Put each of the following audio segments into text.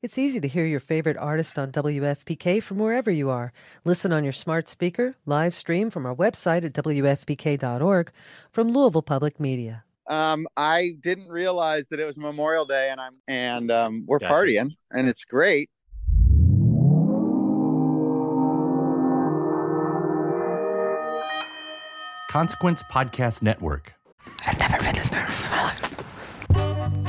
It's easy to hear your favorite artist on WFPK from wherever you are. Listen on your smart speaker, live stream from our website at WFPK.org from Louisville Public Media. Um, I didn't realize that it was Memorial Day, and I'm and um, we're Gotcha. partying, and it's great. Consequence Podcast Network.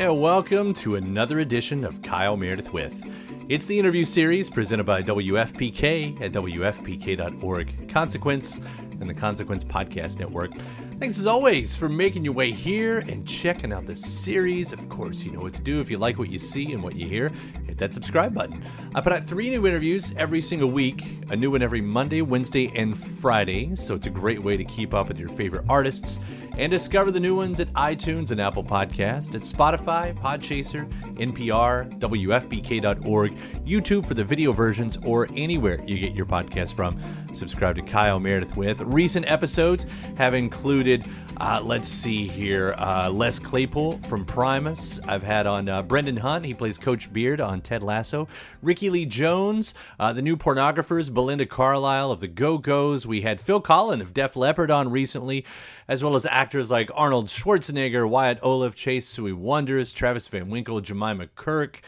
And welcome to another edition of Kyle Meredith with. It's the interview series presented by WFPK at WFPK.org, Consequence, and the Consequence Podcast Network. Thanks as always for making your way here and checking out this series. Of course, you know what to do if you like what you see and what you hear. Hit that subscribe button. I put out three new interviews every single week, a new one every Monday, Wednesday, and Friday. So it's a great way to keep up with your favorite artists and discover the new ones at iTunes and Apple Podcast, at Spotify, Podchaser, NPR, WFPK.org, YouTube for the video versions, or anywhere you get your podcast from. Subscribe to Kyle Meredith with. Recent episodes have included, uh, let's see here, uh, Les Claypool from Primus. I've had on uh, Brendan Hunt, he plays Coach Beard on Ted Lasso. Rickie Lee Jones, uh, the new pornographers, Belinda Carlisle of the Go Go's. We had Phil Collen of Def Leppard on recently, as well as actors like Arnold Schwarzenegger, Wyatt Oleff, Chase Sui Wonders, Travis Van Winkle, Jemima Kirk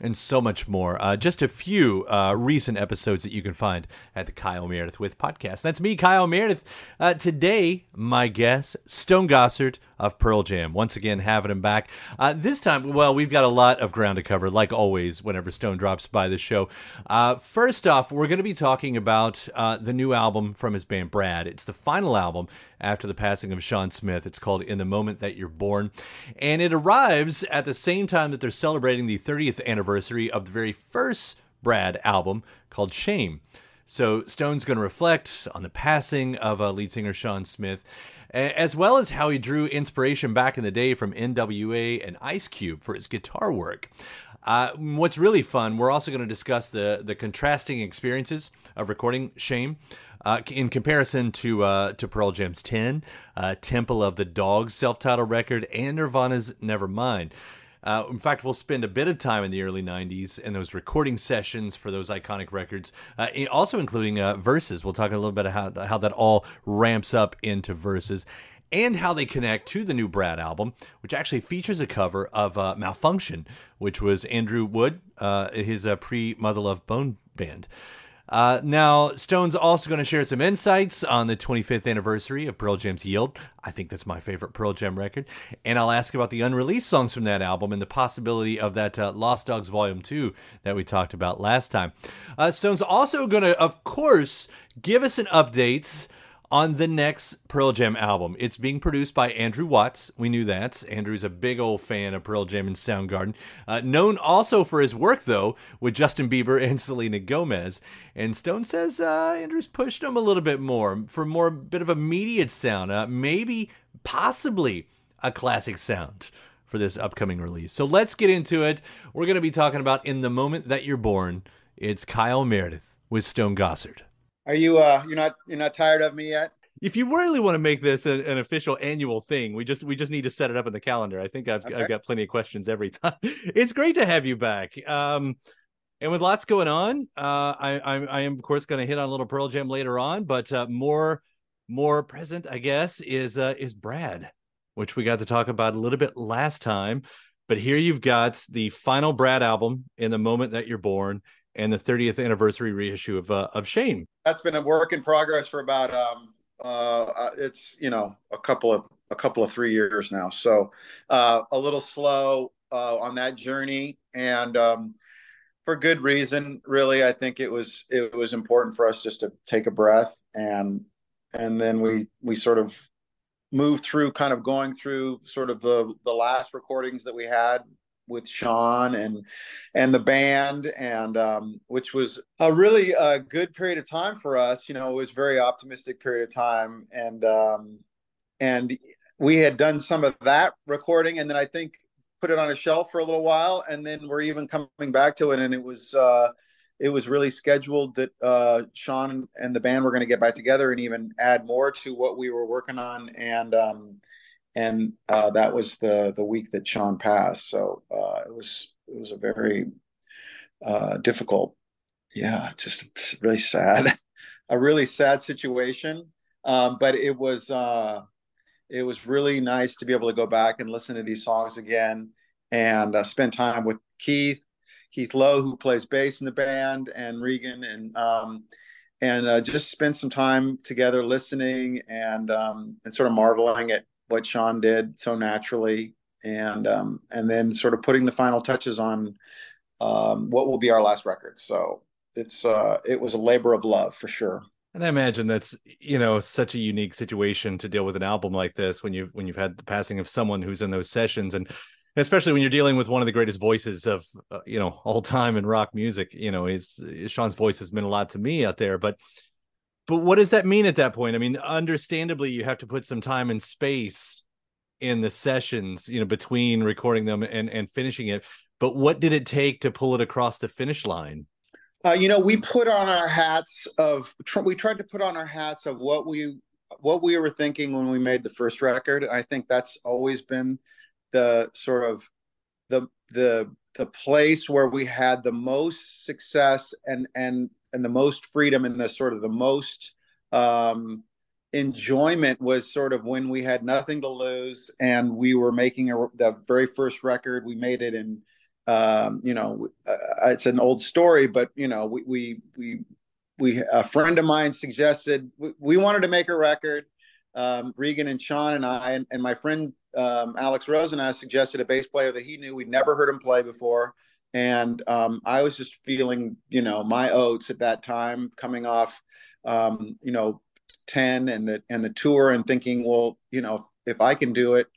and so much more. Uh, just a few uh, recent episodes that you can find at the Kyle Meredith with podcast. That's me, Kyle Meredith. Uh, today, my guest, Stone Gossard of Pearl Jam. Once again, having him back. Uh, this time, well, we've got a lot of ground to cover, like always, whenever Stone drops by the show. Uh, first off, we're going to be talking about uh, the new album from his band Brad. It's the final album after the passing of Shawn Smith. It's called In the Moment That You're Born. And it arrives at the same time that they're celebrating the 30th anniversary of the very first Brad album called Shame. So Stone's going to reflect on the passing of uh, lead singer Shawn Smith, as well as how he drew inspiration back in the day from NWA and Ice Cube for his guitar work. Uh, what's really fun, we're also going to discuss the the contrasting experiences of recording Shame uh, in comparison to uh, to Pearl Jam's 10, uh, Temple of the Dogs self-titled record, and Nirvana's Nevermind. Uh, in fact, we'll spend a bit of time in the early 90s and those recording sessions for those iconic records, uh, also including uh, verses. We'll talk a little bit about how, how that all ramps up into Vs. and how they connect to the new Brad album, which actually features a cover of uh, Malfunkshun, which was Andrew Wood, uh, his uh, pre Mother Love Bone band. Uh, now, Stone's also going to share some insights on the 25th anniversary of Pearl Jam's Yield. I think that's my favorite Pearl Jam record. And I'll ask about the unreleased songs from that album and the possibility of that uh, Lost Dogs Volume 2 that we talked about last time. Uh, Stone's also going to, of course, give us an update on the next Pearl Jam album. It's being produced by Andrew Watts. We knew that. Andrew's a big old fan of Pearl Jam and Soundgarden. Uh, known also for his work, though, with Justin Bieber and Selena Gomez. And Stone says uh, Andrew's pushed him a little bit more for more bit of a immediate sound. Uh, maybe, possibly, a classic sound for this upcoming release. So let's get into it. We're going to be talking about In the Moment That You're Born. It's Kyle Meredith with Stone Gossard. Are you uh you're not you're not tired of me yet? if you really want to make this an, an official annual thing, we just we just need to set it up in the calendar. I think I've Okay. I've got plenty of questions every time. It's great to have you back. Um, and with lots going on, uh, I I, I am of course going to hit on a little Pearl Jam later on, but uh, more more present, I guess, is uh, is Brad which we got to talk about a little bit last time. But here you've got the final Brad album in the moment that you're born and the 30th anniversary reissue of uh, of Shame. That's been a work in progress for about um uh, uh it's you know a couple of a couple of three years now. So uh, a little slow uh, on that journey, and um, for good reason. Really, I think it was it was important for us just to take a breath and and then we we sort of moved through kind of going through sort of the the last recordings that we had with Shawn and and the band and um, which was a really uh, good period of time for us you know it was very optimistic period of time and um, and we had done some of that recording and then I think put it on a shelf for a little while and then we're even coming back to it and it was uh, it was really scheduled that uh, Shawn and the band were going to get back together and even add more to what we were working on. And um, and uh, that was the the week that Shawn passed. So uh, it was it was a very uh, difficult, yeah, just really sad, a really sad situation. Um, but it was uh, it was really nice to be able to go back and listen to these songs again and uh, spend time with Keith Keith Lowe, who plays bass in the band, and Regan, and um, and uh, just spend some time together listening and um, and sort of marveling at what Sean did so naturally, and um, and then sort of putting the final touches on um, what will be our last record. So it's uh, it was a labor of love for sure. And I imagine that's you know such a unique situation to deal with an album like this when you when you've had the passing of someone who's in those sessions and especially when you're dealing with one of the greatest voices of uh, you know all time in rock music you know is shawn's voice has meant a lot to me out there but but what does that mean at that point? I mean understandably you have to put some time and space in the sessions you know between recording them and and finishing it. But what did it take to pull it across the finish line? Uh, you know we put on our hats of we tried to put on our hats of what we what we were thinking when we made the first record. I think that's always been the sort of the the the place where we had the most success and and and the most freedom and the sort of the most um, enjoyment was sort of when we had nothing to lose and we were making a, the very first record. We made it in um, you know uh, it's an old story but you know we we we, we a friend of mine suggested we, we wanted to make a record. Um, Regan and Shawn and I and, and my friend um, Alex I suggested a bass player that he knew. We'd never heard him play before. And um, I was just feeling, you know, my oats at that time, coming off, um, you know, ten and the and the tour, and thinking, well, you know, if I can do it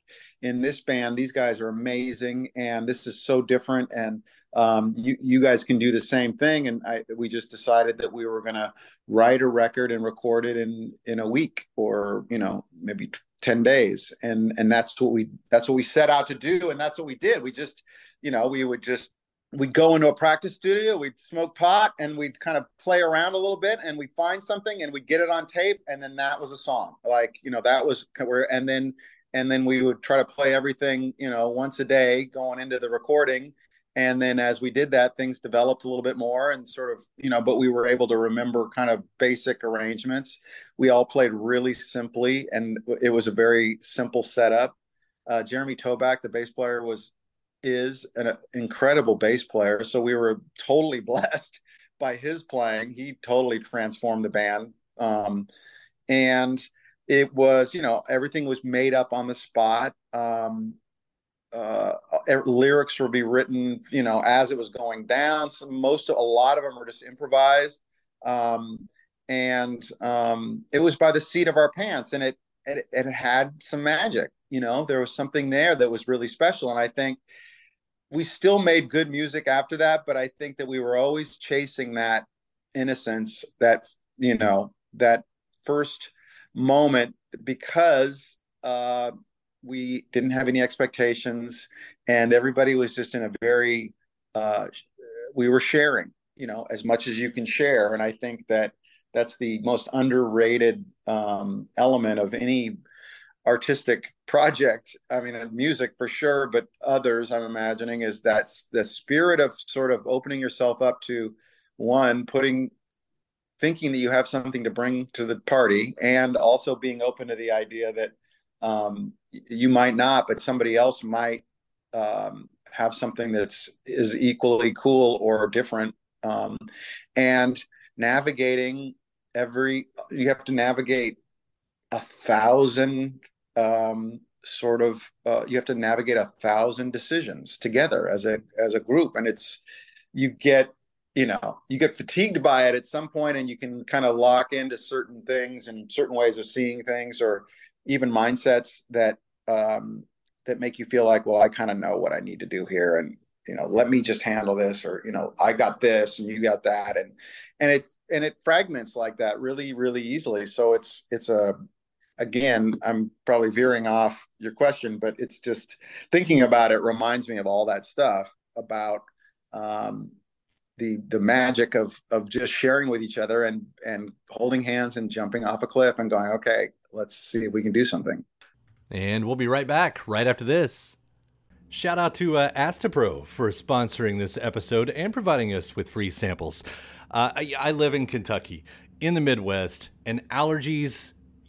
in this band, these guys are amazing, and this is so different, and um, you you guys can do the same thing. And I, we just decided that we were going to write a record and record it in in a week, or you know, maybe 10 days and and that's what we that's what we set out to do and that's what we did we just you know we would just we'd go into a practice studio we'd smoke pot and we'd kind of play around a little bit and we'd find something and we'd get it on tape and then that was a song. Like you know that was where and then and then we would try to play everything you know once a day going into the recording. And then as we did that things developed a little bit more and sort of you know but we were able to remember kind of basic arrangements. We all played really simply and it was a very simple setup. Uh, jeremy toback the bass player was is an incredible bass player. So we were totally blessed by his playing. He totally transformed the band. Um, and it was you know everything was made up on the spot. Um, uh, lyrics would be written, you know, as it was going down. So most, a lot of them were just improvised, um, and um, it was by the seat of our pants, and it, it it had some magic. You know, there was something there that was really special, and I think we still made good music after that. But I think that we were always chasing that innocence, that you know, that first moment because. Uh, we didn't have any expectations and everybody was just in a very uh, we were sharing you know as much as you can share and i think that that's the most underrated um, element of any artistic project i mean music for sure but others i'm imagining is that the spirit of sort of opening yourself up to one putting thinking that you have something to bring to the party and also being open to the idea that um, you might not, but somebody else might um, have something that's is equally cool or different. Um, and navigating every, you have to navigate a thousand um, sort of, uh, you have to navigate a thousand decisions together as a as a group, and it's you get you know you get fatigued by it at some point and you can kind of lock into certain things and certain ways of seeing things or even mindsets that um, that make you feel like, well, I kind of know what I need to do here, and you know, let me just handle this, or you know, I got this and you got that, and and it and it fragments like that really, really easily. So it's it's a again, I'm probably veering off your question, but it's just thinking about it reminds me of all that stuff about um, the the magic of of just sharing with each other and and holding hands and jumping off a cliff and going, okay, let's see if we can do something. And we'll be right back right after this. Shout out to uh, Astepro for sponsoring this episode and providing us with free samples. Uh, I, I live in Kentucky, in the Midwest, and allergies,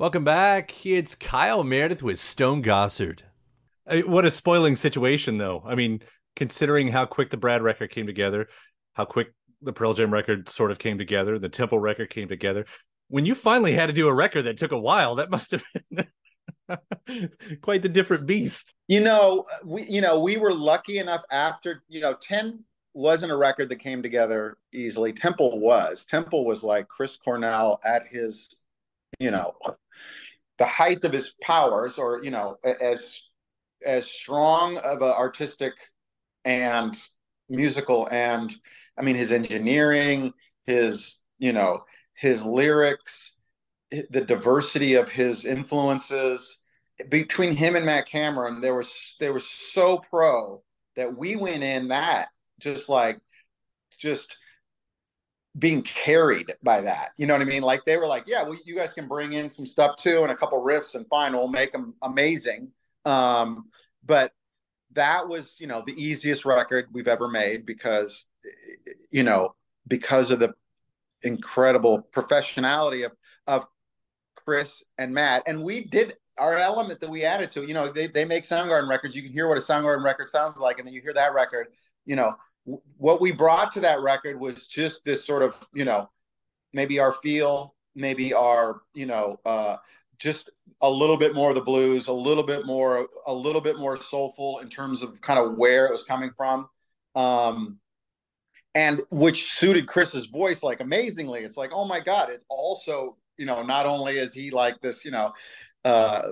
Welcome back. It's Kyle Meredith with Stone Gossard. Uh, what a spoiling situation, though. I mean, considering how quick the Brad record came together, how quick the Pearl Jam record sort of came together, the Temple record came together. When you finally had to do a record that took a while, that must have been quite the different beast. You know, we you know we were lucky enough after you know ten wasn't a record that came together easily. Temple was. Temple was like Chris Cornell at his, you know, the height of his powers, or you know, as as strong of an artistic and musical and I mean his engineering, his you know his lyrics, the diversity of his influences. Between him and Matt Cameron, there was they were so pro that we went in that just like just being carried by that. You know what I mean? Like they were like, yeah, well, you guys can bring in some stuff too and a couple riffs and fine, we'll make them amazing. Um, but that was, you know, the easiest record we've ever made because, you know, because of the incredible professionality of, of Chris and Matt. And we did our element that we added to, you know, they, they make Soundgarden records. You can hear what a Soundgarden record sounds like, and then you hear that record. You know, what we brought to that record was just this sort of, you know, maybe our feel, maybe our, you know, uh, just a little bit more of the blues, a little bit more, a little bit more soulful in terms of kind of where it was coming from. Um, and which suited Chris's voice like amazingly. It's like, oh my God, it also, you know, not only is he like this, you know, uh,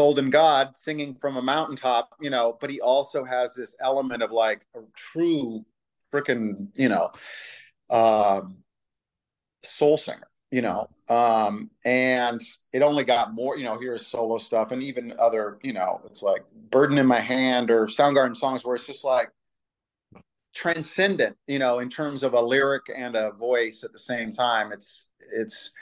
golden god singing from a mountaintop, you know, but he also has this element of like a true freaking, you know, um, soul singer, you know, um, and it only got more, you know, here's solo stuff and even other, you know, it's like Burden in My Hand or Soundgarden songs where it's just like transcendent, you know, in terms of a lyric and a voice at the same time. It's, it's,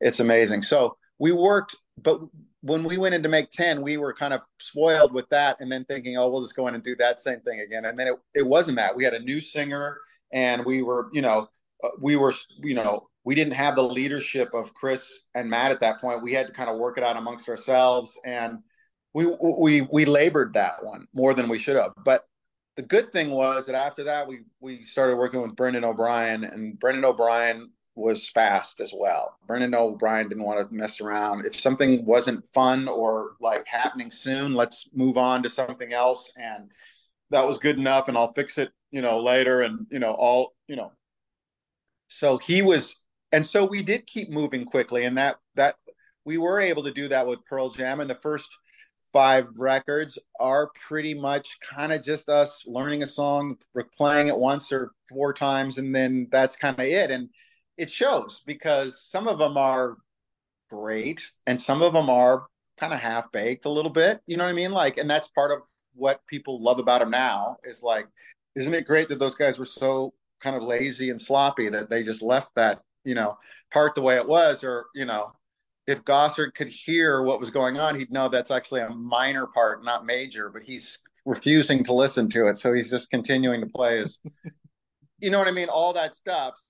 it's amazing. So we worked but when we went in to make 10 we were kind of spoiled with that and then thinking oh we'll just go in and do that same thing again. And then it, it wasn't that. We had a new singer and we were you know uh, we were you know we didn't have the leadership of chris and matt at that point. We had to kind of work it out amongst ourselves and we we we labored that one more than we should have. But the good thing was that after that we we started working with brendan o'brien and brendan o'brien was fast as well. Brendan O'Brien didn't want to mess around. If something wasn't fun or like happening soon, let's move on to something else. And that was good enough. And I'll fix it, you know, later. And, you know, all, you know, so he was, and so we did keep moving quickly. And that, that we were able to do that with Pearl Jam. And the first five records are pretty much kind of just us learning a song, playing it once or four times. And then that's kind of it. And, it shows because some of them are great and some of them are kind of half baked a little bit. You know what I mean? Like, and that's part of what people love about them now is like, isn't it great that those guys were so kind of lazy and sloppy that they just left that, you know, part the way it was, or, you know, if Gossard could hear what was going on, he'd know that's actually a minor part, not major, but he's refusing to listen to it. So he's just continuing to play his, you know what I mean? All that stuff.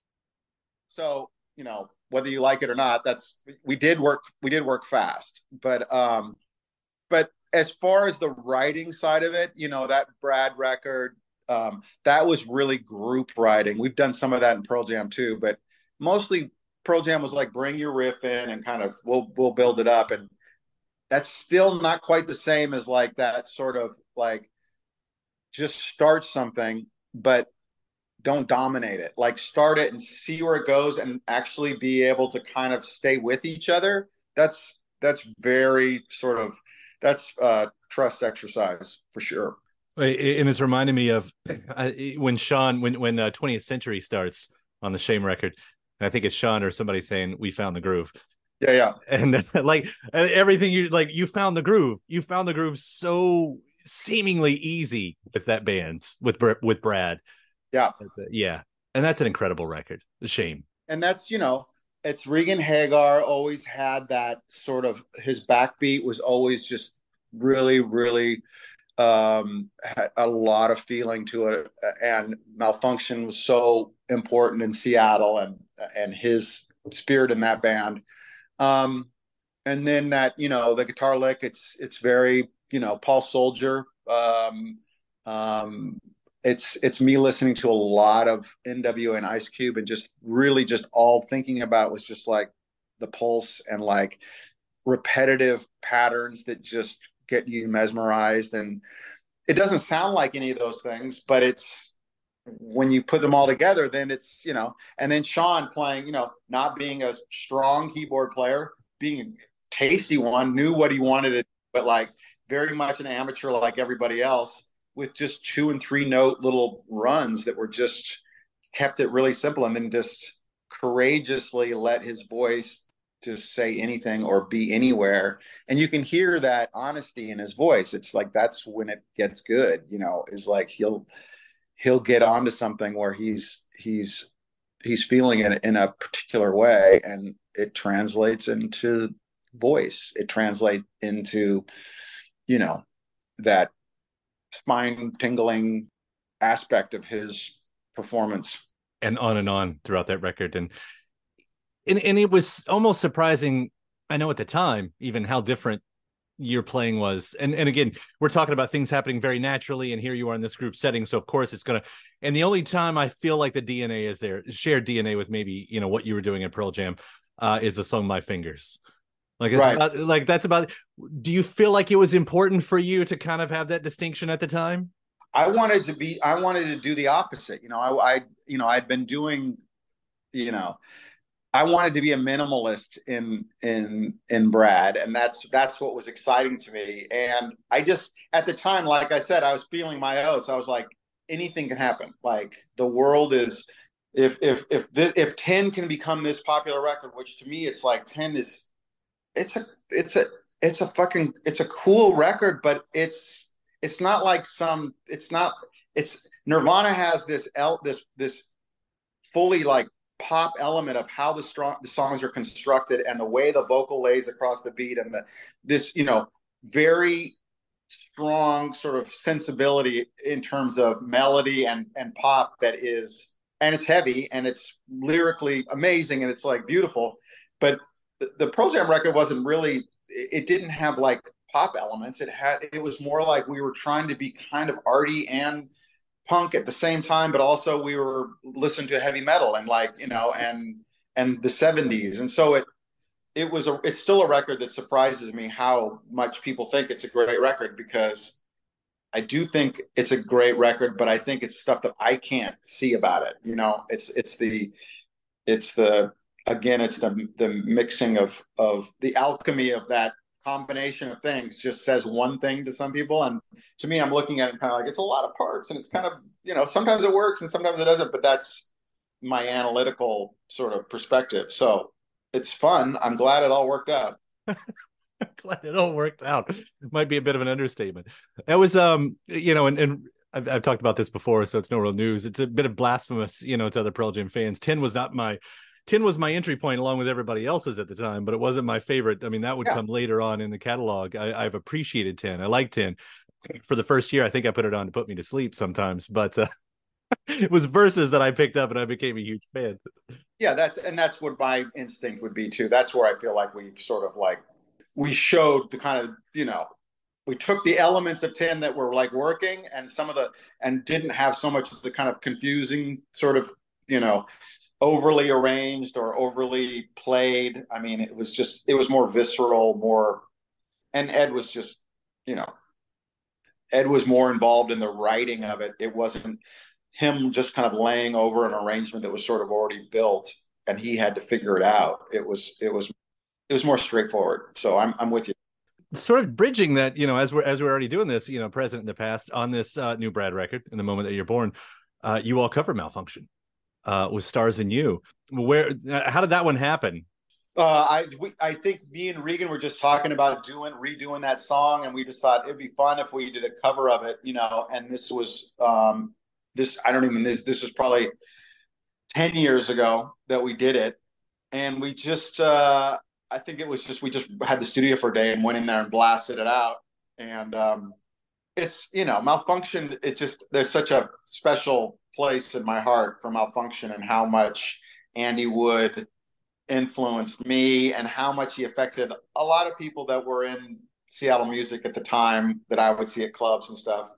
So, you know, whether you like it or not, that's we did work we did work fast. But um but as far as the writing side of it, you know, that Brad record, um, that was really group writing. We've done some of that in Pearl Jam too, but mostly Pearl Jam was like bring your riff in and kind of we'll we'll build it up. And that's still not quite the same as like that sort of like just start something, but don't dominate it. Like start it and see where it goes and actually be able to kind of stay with each other. That's that's very sort of that's uh trust exercise for sure. And it's reminding me of when Shawn when when uh, 20th Century starts on the Shame record. And I think it's Shawn or somebody saying we found the groove. Yeah, yeah. And like everything you like you found the groove. You found the groove so seemingly easy with that band with with Brad yeah. Yeah. And that's an incredible record. A shame. And that's, you know, it's Regan Hagar always had that sort of his backbeat was always just really, really um, had a lot of feeling to it. And malfunkshun was so important in Seattle and and his spirit in that band. Um, and then that, you know, the guitar lick, it's it's very, you know, Paul Soldier. Um, um, it's it's me listening to a lot of NWA and Ice Cube and just really just all thinking about was just like the pulse and like repetitive patterns that just get you mesmerized. And it doesn't sound like any of those things but it's when you put them all together then it's you know and then Shawn playing you know not being a strong keyboard player being a tasty one knew what he wanted it but like very much an amateur like everybody else with just two and three note little runs that were just kept it really simple and then just courageously let his voice just say anything or be anywhere. And you can hear that honesty in his voice. It's like that's when it gets good you know is like he'll he'll get onto something where he's he's he's feeling it in a particular way and it translates into voice. It translates into you know that spine tingling aspect of his performance. And on and on throughout that record. And and, and it was almost surprising i know at the time even how different your playing was. And and again we're talking about things happening very naturally and here you are in this group setting so of course it's gonna and the only time i feel like the dna is there shared dna with maybe you know what you were doing at pearl jam uh is the song my fingers like it's Right. about, like that's about do you feel like it was important for you to kind of have that distinction at the time I wanted to be I wanted to do the opposite. You know, I, I you know, I'd been doing, you know, I wanted to be a minimalist in in in Brad, and that's that's what was exciting to me. And I just at the time, like I said, I was feeling my oats. I was like, anything can happen. Like the world is if if if this if 10 can become this popular record, which to me it's like 10 is it's a it's a it's a fucking it's a cool record, but it's it's not like some it's not it's nirvana has this el this this fully like pop element of how the strong the songs are constructed and the way the vocal lays across the beat and the this you know very strong sort of sensibility in terms of melody and and pop that is and it's heavy and it's lyrically amazing and it's like beautiful but the, the Jam record wasn't really it didn't have like pop elements. It had it was more like we were trying to be kind of arty and punk at the same time, but also we were listening to heavy metal and like you know and and the 70s. And so it it was a it's still a record that surprises me how much people think it's a great record because I do think it's a great record, but I think it's stuff that I can't see about it. You know, it's it's the it's the again it's the the mixing of of the alchemy of that combination of things just says one thing to some people. And to me i'm looking at it kind of like it's a lot of parts and it's kind of you know sometimes it works and sometimes it doesn't but that's my analytical sort of perspective. So it's fun. I'm glad it all worked out. Glad it all worked out. It might be a bit of an understatement. That was um you know and, and I've, I've talked about this before so it's no real news. It's a bit of blasphemous you know to other pearl jam fans. 10 was not my 10 was my entry point along with everybody else's at the time but it wasn't my favorite. I mean that would Yeah. come later on in the catalog. I, i've appreciated 10 i like 10 for the first year i think i put it on to put me to sleep sometimes but uh, it was Vs. that i picked up and i became a huge fan. Yeah that's and that's what my instinct would be too. That's where i feel like we sort of like we showed the kind of you know we took the elements of 10 that were like working and some of the and didn't have so much of the kind of confusing sort of you know overly arranged or overly played. I mean it was just it was more visceral more and ed was just you know ed was more involved in the writing of it. It wasn't him just kind of laying over an arrangement that was sort of already built and he had to figure it out. It was it was it was more straightforward. So i'm i'm with you. Sort of bridging that you know as we're as we're already doing this you know present in the past on this uh, new brad record in the moment that you're born uh, you all cover malfunkshun uh, with stars in you. Where uh, how did that one happen? Uh, I we, I think me and Regan were just talking about doing redoing that song, and we just thought it'd be fun if we did a cover of it, you know. And this was um, this I don't even this this was probably ten years ago that we did it, and we just uh, I think it was just we just had the studio for a day and went in there and blasted it out, and um, it's you know malfunkshun. It just there's such a special place in my heart for malfunkshun and how much Andy Wood influenced me and how much he affected a lot of people that were in Seattle music at the time that I would see at clubs and stuff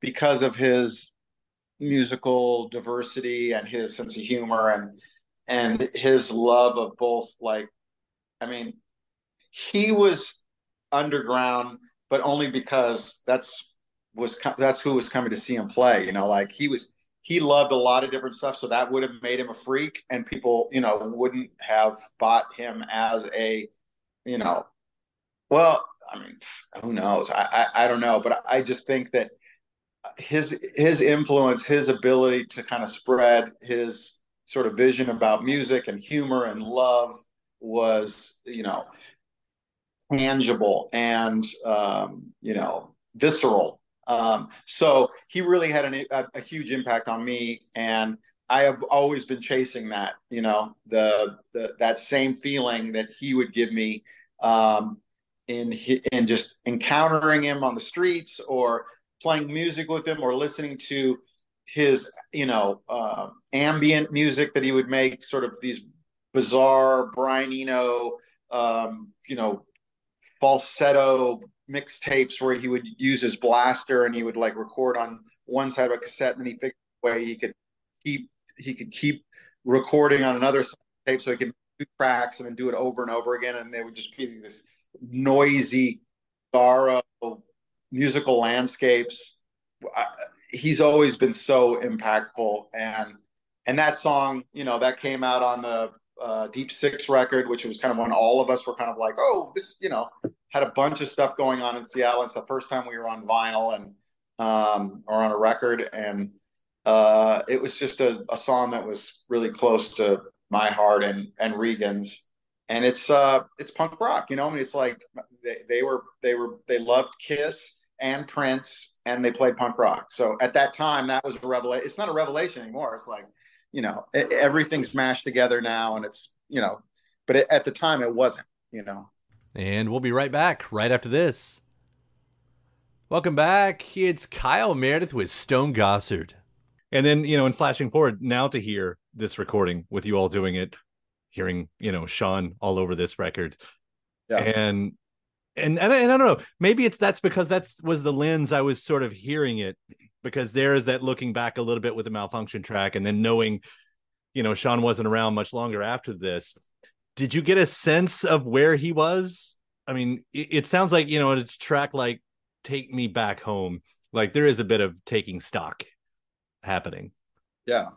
because of his musical diversity and his sense of humor and and his love of both like I mean he was underground but only because that's was that's who was coming to see him play you know like he was he loved a lot of different stuff so that would have made him a freak and people you know wouldn't have bought him as a you know well i mean who knows? I i, I don't know but i just think that his his influence his ability to kind of spread his sort of vision about music and humor and love was you know tangible and um you know visceral um, so he really had an, a, a, huge impact on me, and I have always been chasing that. You know, the, the that same feeling that he would give me um, in in just encountering him on the streets, or playing music with him, or listening to his you know uh, ambient music that he would make, sort of these bizarre Brian Eno, um, you know, falsetto mixtapes where he would use his blaster and he would like record on one side of a cassette and then he figured a way he could keep he could keep recording on another tape so he could do tracks and then do it over and over again. And they would just be this noisy sorrow musical landscapes. He's always been so impactful. And and that song you know that came out on the uh, Deep Six record, which was kind of when all of us were kind of like, oh, this, you know, had a bunch of stuff going on in Seattle. It's the first time we were on vinyl and um, or on a record, and uh, it was just a, a song that was really close to my heart and and Regan's. And it's uh it's punk rock, you know. I mean, it's like they, they were they were they loved Kiss and Prince, and they played punk rock. So at that time, that was a revelation. It's not a revelation anymore. It's like you know everything's mashed together now and it's you know but it, at the time it wasn't you know. And we'll be right back right after this. Welcome back. It's kyle meredith with stone gossard. And then you know in flashing forward now to hear this recording with you all doing it hearing you know shawn all over this record. Yeah. and and and I, and I don't know maybe it's that's because that's was the lens i was sort of hearing it because there is that looking back a little bit with the malfunkshun track and then knowing you know shawn wasn't around much longer after this. Did you get a sense of where he was? I mean it, it sounds like you know it's track like take me back home. Like there is a bit of taking stock happening. Yeah.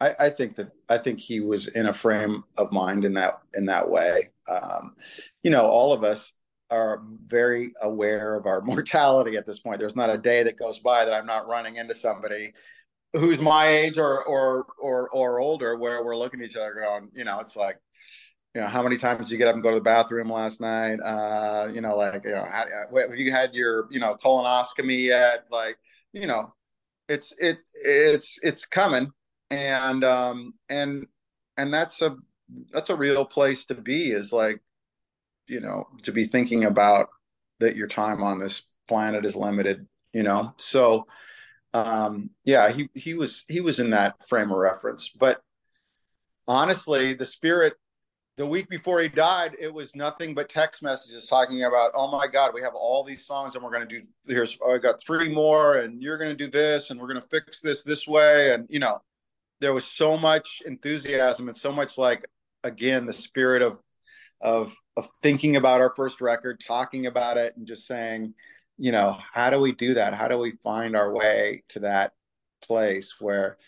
I, I, think that I think he was in a frame of mind in that in that way. Um, you know, all of us are very aware of our mortality at this point. There's not a day that goes by that I'm not running into somebody who's my age or or or or older where we're looking at each other going, you know, it's like, you know, how many times did you get up and go to the bathroom last night? Uh, you know, like, you know, how, have you had your, you know, colonoscopy yet? Like, you know, it's it's it's it's coming, and um and and that's a that's a real place to be. Is like, you know to be thinking about that your time on this planet is limited you know? So um yeah he he was he was in that frame of reference. But honestly the spirit the week before he died it was nothing but text messages talking about oh my god we have all these songs and we're going to do here's oh, i got three more and you're going to do this and we're going to fix this this way. And you know there was so much enthusiasm and so much like again the spirit of of of thinking about our first record, talking about it, and just saying, you know, how do we do that? How do we find our way to that place where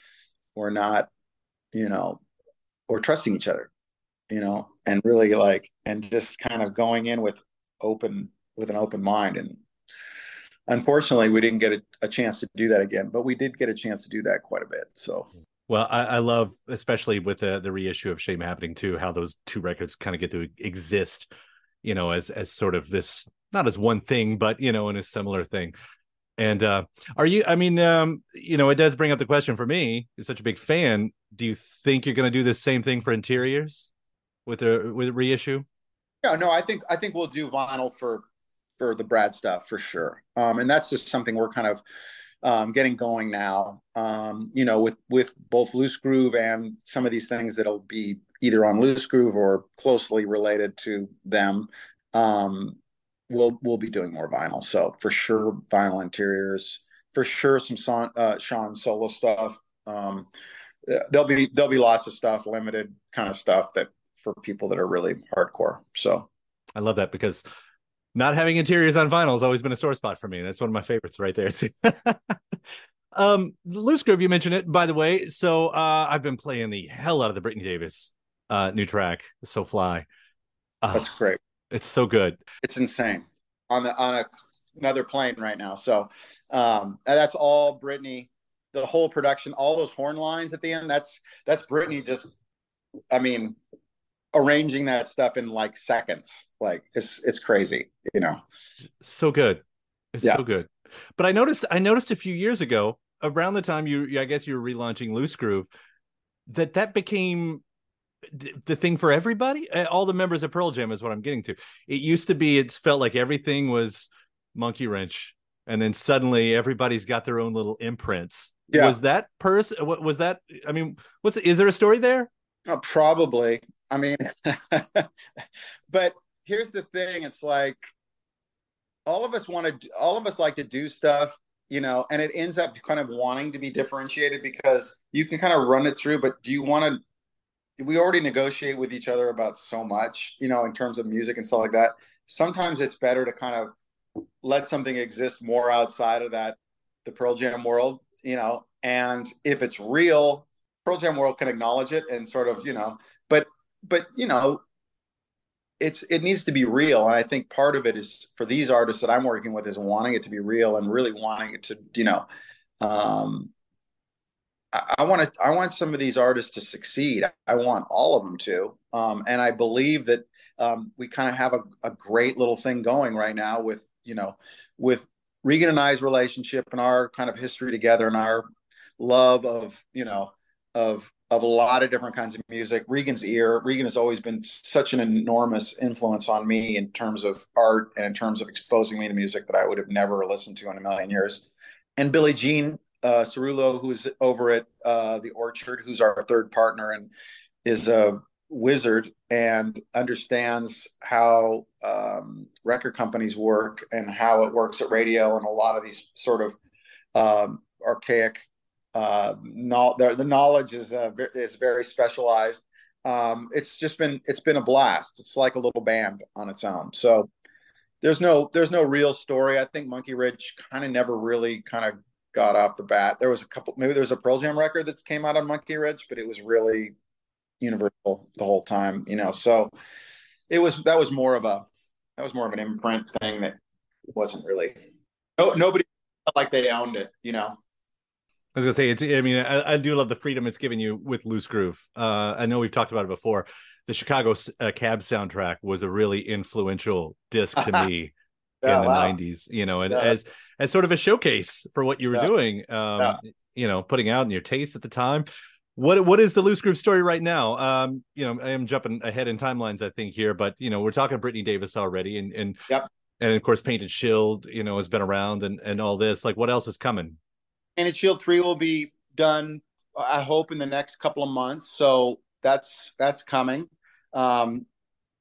we're not, you know, we're trusting each other, you know, and really like, and just kind of going in with open, with an open mind. And unfortunately, we didn't get a, a chance to do that again, but we did get a chance to do that quite a bit. So well, I, I, love, especially with the the reissue of Shame happening too, how those two records kind of get to exist, you know, as as sort of this not as one thing, but you know, in a similar thing. And uh are you? I mean, um, you know, it does bring up the question for me. You're such a big fan. Do you think you're going to do the same thing for interiors with the with the reissue? Yeah, no, I think I think we'll do vinyl for for the Brad stuff for sure. Um, and that's just something we're kind of um, getting going now. Um, you know, with with both Loose Groove and some of these things that'll be either on Loose Groove or closely related to them. Um, we'll we'll be doing more vinyl. So for sure, vinyl interiors. For sure, some son, uh, Shawn solo stuff. Um, there'll be there'll be lots of stuff, limited kind of stuff that for people that are really hardcore. So I love that because not having interiors on vinyl has always been a sore spot for me. That's one of my favorites right there. um, Loose Groove, you mentioned it, by the way. So uh, I've been playing the hell out of the Brittany Davis uh, new track, So Fly. Uh, That's great. It's so good. It's insane on the on a, another plane right now. So um, that's all Brittany. The whole production, all those horn lines at the end. That's that's Brittany. Just, I mean, arranging that stuff in like seconds. Like it's it's crazy, you know. So good. It's yeah. so good. But I noticed I noticed a few years ago, around the time you I guess you were relaunching Loose Groove, that that became the thing for everybody. Eh, all the members of Pearl Jam is what I'm getting to. It used to be it felt like everything was Monkey Wrench, and then suddenly everybody's got their own little imprints. Yeah. Was that person? What was that? I mean, what's is there a story there? Oh, probably. I mean, but here's the thing: it's like all of us want to all of us like to do stuff you know and it ends up kind of wanting to be differentiated because you can kind of run it through but do you want to we already negotiate with each other about so much you know in terms of music and stuff like that sometimes it's better to kind of let something exist more outside of that the pearl jam world you know and if it's real pearl jam world can acknowledge it and sort of you know but but you know it's it needs to be real. And i think part of it is for these artists that i'm working with is wanting it to be real and really wanting it to you know um i, I want to i want some of these artists to succeed. I want all of them to. Um and i believe that um we kind of have a, a great little thing going right now with you know with regan and i's relationship and our kind of history together and our love of you know of of a lot of different kinds of music. Regan's ear. Regan has always been such an enormous influence on me in terms of art and in terms of exposing me to music that I would have never listened to in a million years. And Billie Jean uh, Cerulo, who's over at uh, the Orchard, who's our third partner and is a wizard and understands how um, record companies work and how it works at radio and a lot of these sort of um, archaic uh, no, the, knowledge is uh, is very specialized. Um, it's just been it's been a blast. It's like a little band on its own. So there's no there's no real story. I think Monkeywrench kind of never really kind of got off the bat. There was a couple maybe there was a Pearl Jam record that came out on Monkeywrench, but it was really universal the whole time, you know. So it was that was more of a that was more of an imprint thing that wasn't really no nobody felt like they owned it, you know. I was gonna say it's. I mean, I, I, do love the freedom it's given you with Loose Groove. Uh, I know we've talked about it before. The Chicago uh, Cab soundtrack was a really influential disc to me yeah, in the wow. '90s. You know, and yeah. as as sort of a showcase for what you were yeah. doing. Um, you know, putting out in your taste at the time. What what is the Loose Groove story right now? Um, you know, I am jumping ahead in timelines, I think here, but you know, we're talking Brittany Davis already, and and yep. and of course, Painted Shield, you know, has been around, and and all this. Like, what else is coming? Painted Shield three will be done. I hope in the next couple of months. So that's that's coming. Um,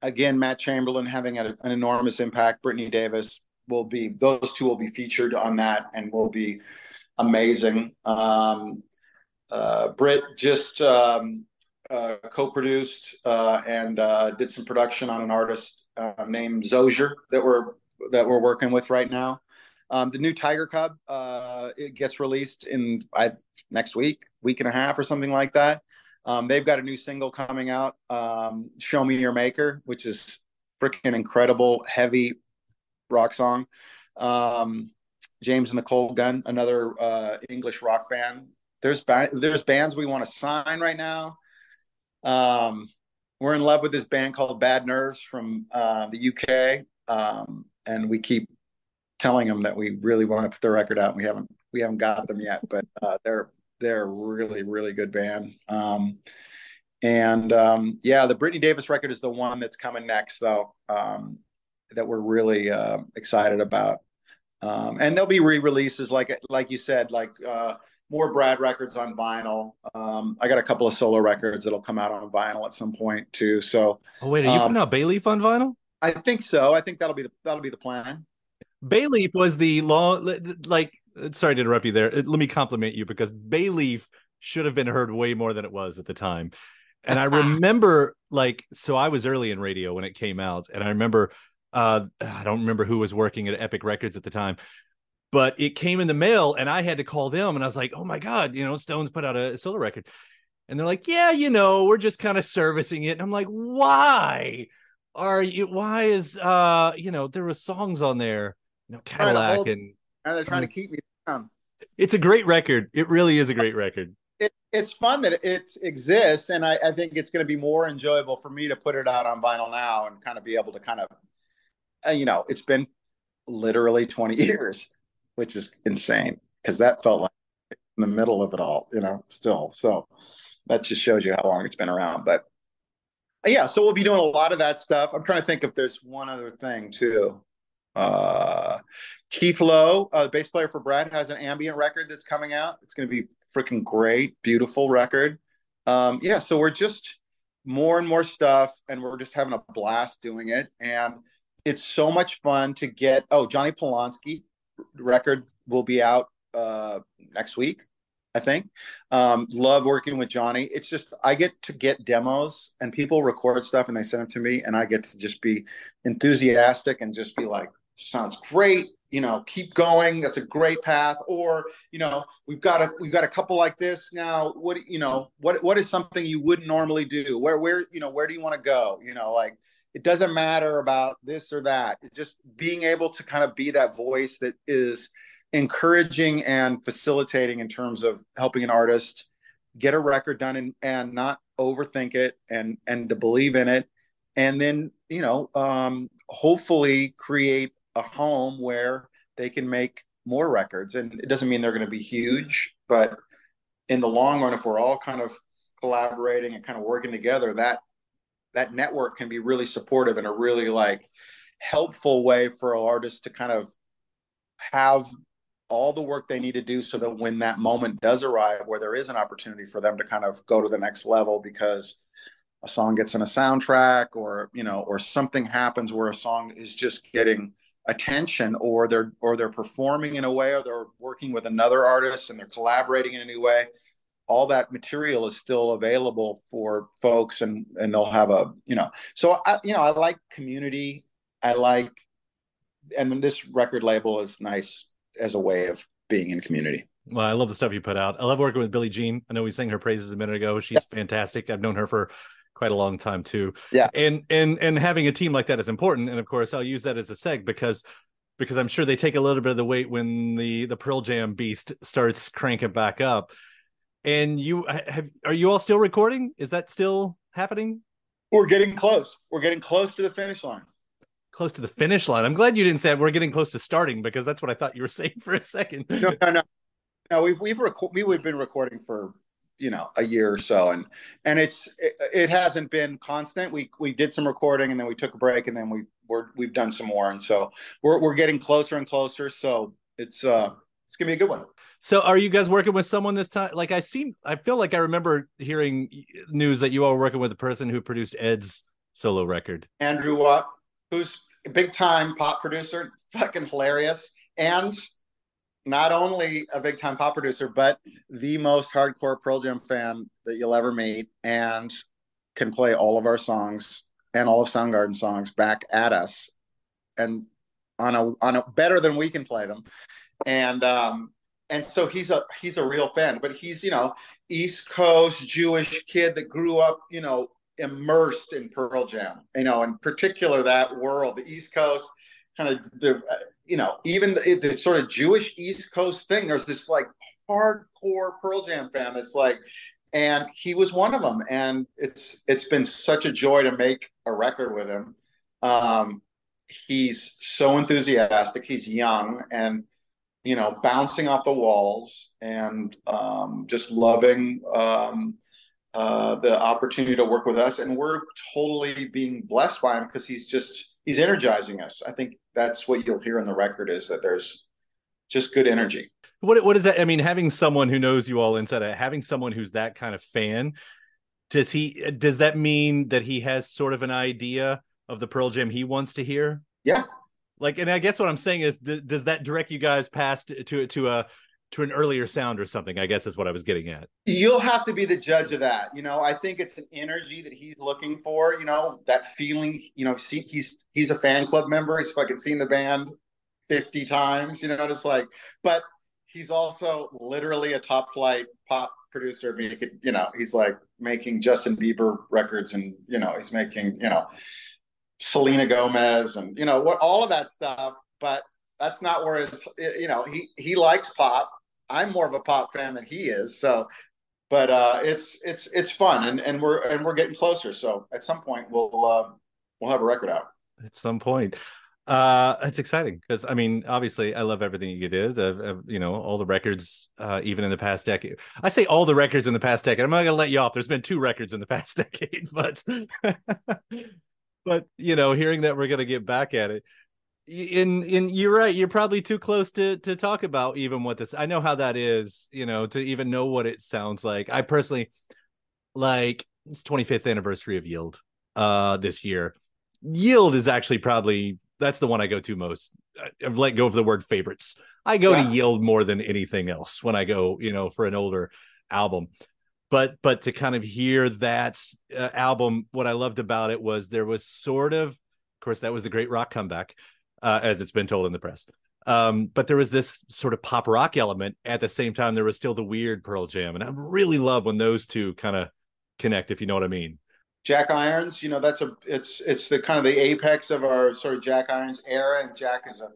again, Matt Chamberlain having a, an enormous impact. Brittany Davis will be; those two will be featured on that, and will be amazing. Um, uh, Britt just um, uh, co-produced uh, and uh, did some production on an artist uh, named Zozier that we're that we're working with right now. Um, the new Tigercub uh, it gets released in I, next week, week and a half or something like that. Um, they've got a new single coming out, um, "Show Me Your Maker," which is freaking incredible, heavy rock song. Um, James and the Cold Gun, another uh, English rock band. There's ba- there's bands we want to sign right now. Um, we're in love with this band called Bad Nerves from uh, the UK, um, and we keep telling them that we really want to put the record out. And we haven't we haven't got them yet, but uh, they're they're a really really good band. Um, and um, yeah, the Brittany Davis record is the one that's coming next, though. Um, that we're really uh, excited about. Um, and there'll be re-releases, like like you said, like uh, more Brad records on vinyl. Um, I got a couple of solo records that'll come out on vinyl at some point too. So, oh wait, are you um, putting out Bayleaf on vinyl? I think so. I think that'll be the that'll be the plan. Bayleaf was the law. Like, sorry to interrupt you there. Let me compliment you because Bayleaf should have been heard way more than it was at the time. And I remember, like, so I was early in radio when it came out, and I remember, uh, I don't remember who was working at Epic Records at the time, but it came in the mail, and I had to call them, and I was like, oh my god, you know, Stones put out a solo record, and they're like, yeah, you know, we're just kind of servicing it, and I'm like, why? Are you? Why is uh, you know, there were songs on there you know, Cadillac hold, and, they're trying to keep me down. It's a great record. It really is a great record. It, it's fun that it exists, and I, I think it's going to be more enjoyable for me to put it out on vinyl now and kind of be able to kind of, uh, you know, it's been literally 20 years, which is insane because that felt like in the middle of it all, you know, still. So that just shows you how long it's been around. But yeah, so we'll be doing a lot of that stuff. I'm trying to think if there's one other thing too. Uh, Keith Lowe, uh, bass player for Brad, has an ambient record that's coming out. It's going to be freaking great, beautiful record. Um, yeah, so we're just more and more stuff, and we're just having a blast doing it. And it's so much fun to get. Oh, Johnny Polonsky record will be out uh, next week. I think. Um, love working with Johnny. It's just I get to get demos and people record stuff and they send them to me, and I get to just be enthusiastic and just be like, "Sounds great." You know, keep going. That's a great path. Or you know, we've got a we've got a couple like this now. What you know, what what is something you wouldn't normally do? Where where you know where do you want to go? You know, like it doesn't matter about this or that. Just being able to kind of be that voice that is encouraging and facilitating in terms of helping an artist get a record done and, and not overthink it and and to believe in it and then you know um, hopefully create a home where they can make more records. And it doesn't mean they're going to be huge but in the long run if we're all kind of collaborating and kind of working together that that network can be really supportive and a really like helpful way for artists to kind of have all the work they need to do so that when that moment does arrive where there is an opportunity for them to kind of go to the next level because a song gets in a soundtrack or you know or something happens where a song is just getting attention or they're or they're performing in a way or they're working with another artist and they're collaborating in a new way all that material is still available for folks and and they'll have a you know so i you know i like community i like and this record label is nice as a way of being in community. Well, I love the stuff you put out. I love working with Billie Jean. I know we sang her praises a minute ago. She's yeah. fantastic. I've known her for quite a long time too. Yeah. And and and having a team like that is important. And of course, I'll use that as a seg because because I'm sure they take a little bit of the weight when the the Pearl Jam beast starts cranking back up. And you have are you all still recording? Is that still happening? We're getting close. We're getting close to the finish line close to the finish line. I'm glad you didn't say we're getting close to starting because that's what I thought you were saying for a second. no, no, no, no. We've we've reco- we've been recording for you know a year or so, and and it's it, it, hasn't been constant. We we did some recording and then we took a break and then we we're, we've done some more, and so we're we're getting closer and closer. So it's uh it's gonna be a good one. So are you guys working with someone this time? Like I seem I feel like I remember hearing news that you all were working with the person who produced Ed's solo record. Andrew Watt, who's a big time pop producer, fucking hilarious, and not only a big time pop producer, but the most hardcore Pearl Jam fan that you'll ever meet, and can play all of our songs and all of Soundgarden songs back at us, and on a on a better than we can play them, and um, and so he's a he's a real fan, but he's you know East Coast Jewish kid that grew up you know immersed in Pearl Jam, you know, in particular that world, the East Coast, kind of the, you know, even the, the, sort of Jewish East Coast thing. There's this like hardcore Pearl Jam fan that's like, and he was one of them. And it's it's been such a joy to make a record with him. Um, he's so enthusiastic. He's young and you know bouncing off the walls and um, just loving. Um, uh, the opportunity to work with us, and we're totally being blessed by him because he's just he's energizing us. I think that's what you'll hear in the record is that there's just good energy. What what is that? I mean, having someone who knows you all inside, of, having someone who's that kind of fan, does he does that mean that he has sort of an idea of the Pearl Jam he wants to hear? Yeah. Like, and I guess what I'm saying is, th- does that direct you guys past to it to a to an earlier sound or something i guess is what i was getting at. You'll have to be the judge of that you know? I think it's an energy that he's looking for you know? That feeling you know see, he's he's a fan club member he's fucking seen the band 50 times you know? It's like but he's also literally a top flight pop producer making you know he's like making justin bieber records and you know he's making you know selena gomez and you know what all of that stuff but that's not where his you know he he likes pop I'm more of a pop fan than he is. So, but uh, it's it's it's fun, and and we're and we're getting closer. So at some point we'll uh, we'll have a record out. At some point. Uh, it's exciting because I mean, obviously, I love everything you did. Uh, you know, all the records, uh, even in the past decade. I say all the records in the past decade. I'm not gonna let you off. There's been two records in the past decade, but but you know, hearing that we're gonna get back at it, in in you're right you're probably too close to to talk about even what this i know how that is you know to even know what it sounds like i personally like it's 25th anniversary of yield uh this year yield is actually probably that's the one I go to most. I've let go of the word favorites. I go Yeah. to Yield more than anything else when I go, you know, for an older album. But but to kind of hear that uh, album, what I loved about it was there was sort of, of course, that was the great rock comeback, uh, as it's been told in the press. Um, but there was this sort of pop rock element at the same time. There was still the weird Pearl Jam, and I really love when those two kind of connect, if you know what I mean. Jack Irons, you know, that's a it's it's the kind of the apex of our sort of Jack Irons era, and Jack is a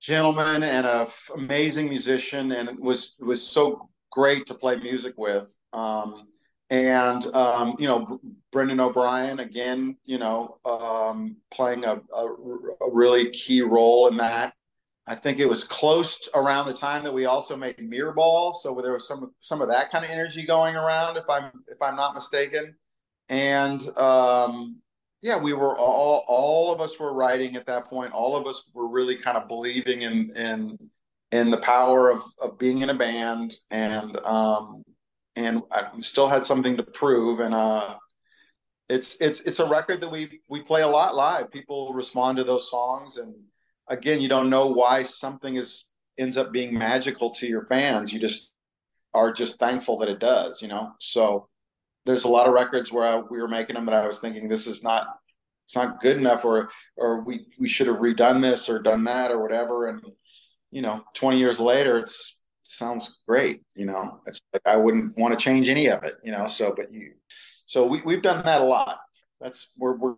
gentleman and a f- amazing musician, and was was so great to play music with. Um, and um, you know, Brendan O'Brien again, you know, um, playing a, a, a really key role in that. I think it was close around the time that we also made Mirrorball, so there was some some of that kind of energy going around, if I'm if I'm not mistaken. And um, yeah, we were all all of us were writing at that point. All of us were really kind of believing in in in the power of of being in a band, and um, and I still had something to prove. And uh, it's it's it's a record that we we play a lot live. People respond to those songs, and again, you don't know why something is ends up being magical to your fans. You just are just thankful that it does, you know. So there's a lot of records where I, we were making them that I was thinking this is not it's not good enough, or or we we should have redone this or done that or whatever. And you know, 20 years later, it's it sounds great. You know, it's like I wouldn't want to change any of it. You know, so but you so we we've done that a lot. That's we're we're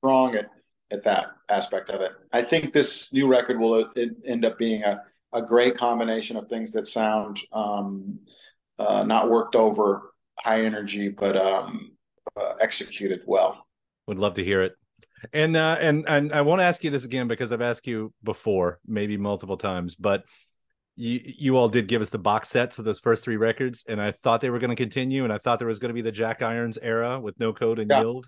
strong at at that aspect of it. I think this new record will end up being a, a great combination of things that sound um, uh, not worked over, high energy, but um, uh, executed well. Would love to hear it. And uh, and and I won't ask you this again because I've asked you before, maybe multiple times, but you you all did give us the box sets of those first three records, and I thought they were going to continue, and I thought there was going to be the Jack Irons era with No Code and Yeah. Yield,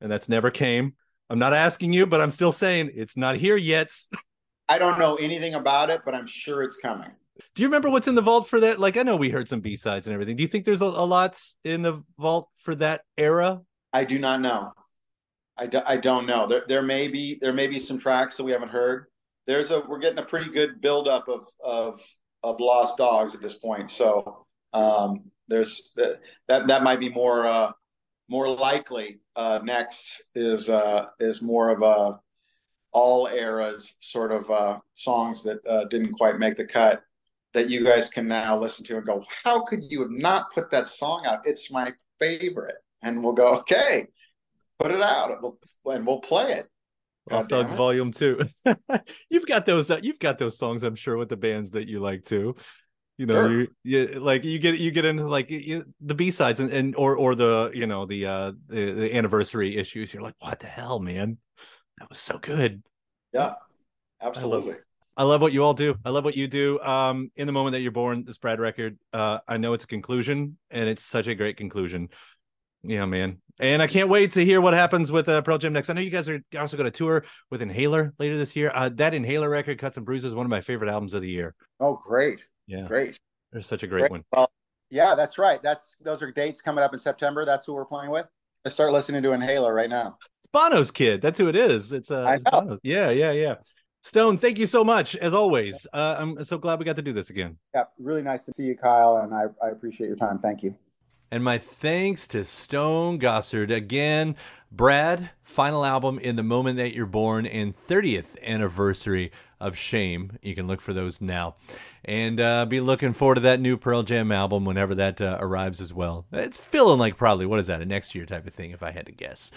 and that's never came. I'm not asking you, but I'm still saying it's not here yet. I don't know anything about it, but I'm sure it's coming. Do you remember what's in the vault for that? Like I know we heard some B sides and everything. Do you think there's a, a lot in the vault for that era? I do not know. I, do, I don't know. There there may be there may be some tracks that we haven't heard. There's a we're getting a pretty good buildup of of of lost dogs at this point. So um, there's that that might be more uh, more likely. Uh, next is uh, is more of a all eras sort of uh, songs that uh, didn't quite make the cut that you guys can now listen to and go, how could you have not put that song out? It's my favorite. And we'll go, okay, put it out, and we'll, and we'll play it. Lost Dogs. Volume Two. you've got those. Uh, you've got those songs. I'm sure with the bands that you like too. You know, Sure. you, you like you get you get into like you, the B sides and, and or or the you know the uh the, the anniversary issues. You're like, what the hell, man? That was so good. Yeah, absolutely. I love what you all do. I love what you do. Um, in the moment that you're born, this Brad record. Uh, I know it's a conclusion, and it's such a great conclusion. Yeah, man. And I can't wait to hear what happens with uh, Pearl Jam next. I know you guys are also going to tour with Inhaler later this year. Uh, that Inhaler record, Cuts and Bruises, one of my favorite albums of the year. Oh, great, Yeah, great. there's such a great one. Well, yeah, that's right. That's those are dates coming up in September. That's who we're playing with. Let's start listening to Inhaler right now. It's Bono's kid. That's who it is. It's uh, it's. Bono. Yeah, yeah, yeah. Stone, thank you so much as always. Uh, I'm so glad we got to do this again. Yeah, really nice to see you, Kyle, and I, I appreciate your time. Thank you. And my thanks to Stone Gossard again. Brad, final album in the moment that you're born and 30th anniversary of Shame. You can look for those now. And uh, be looking forward to that new Pearl Jam album whenever that uh, arrives as well. It's feeling like probably, what is that, a next year type of thing, if I had to guess.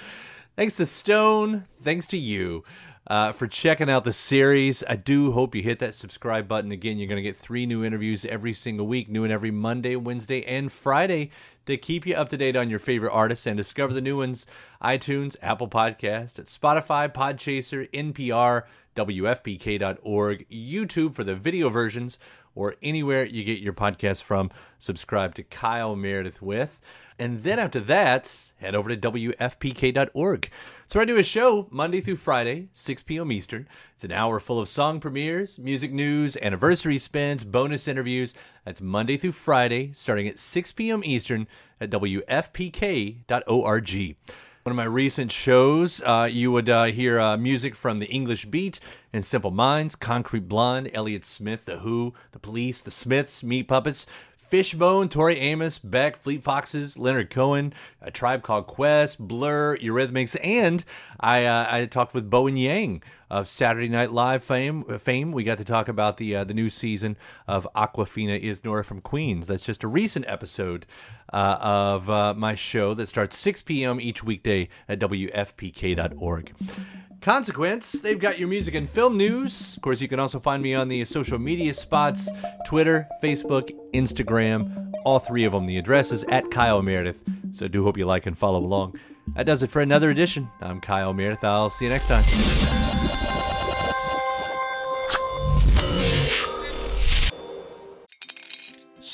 Thanks to Stone. Thanks to you uh, for checking out the series. I do hope you hit that subscribe button. Again, you're going to get three new interviews every single week, new and every Monday, Wednesday, and Friday to keep you up to date on your favorite artists and discover the new ones. iTunes, Apple Podcast, Spotify, Podchaser, NPR, WFPK.org, YouTube for the video versions, or anywhere you get your podcast from. Subscribe to Kyle Meredith with. And then after that, head over to WFPK.org. So I do a show Monday through Friday, 6 p.m. Eastern. It's an hour full of song premieres, music news, anniversary spins, bonus interviews. That's Monday through Friday, starting at 6 p.m. Eastern at WFPK.org. One of my recent shows, uh, you would uh, hear uh, music from the English Beat and Simple Minds, Concrete Blonde, Elliott Smith, The Who, The Police, The Smiths, Meat Puppets, Fishbone, Tori Amos, Beck, Fleet Foxes, Leonard Cohen, A Tribe Called Quest, Blur, Eurythmics, and I uh, I talked with Bowen Yang of Saturday Night Live fame. Fame. We got to talk about the uh, the new season of Awkwafina is Nora from Queens. That's just a recent episode uh, of uh, my show that starts 6 p.m. each weekday at wfpk.org. Consequence, they've got your music and film news. Of course, you can also find me on the social media spots Twitter, Facebook, Instagram, all three of them. The address is at Kyle Meredith. So do hope you like and follow along. That does it for another edition. I'm Kyle Meredith. I'll see you next time.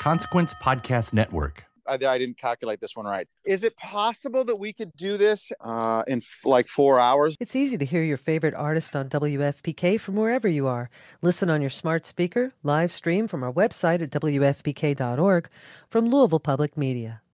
Consequence Podcast Network. I, I didn't calculate this one right. Is it possible that we could do this uh, in f- like four hours? It's easy to hear your favorite artist on WFPK from wherever you are. Listen on your smart speaker, live stream from our website at WFPK.org from Louisville Public Media.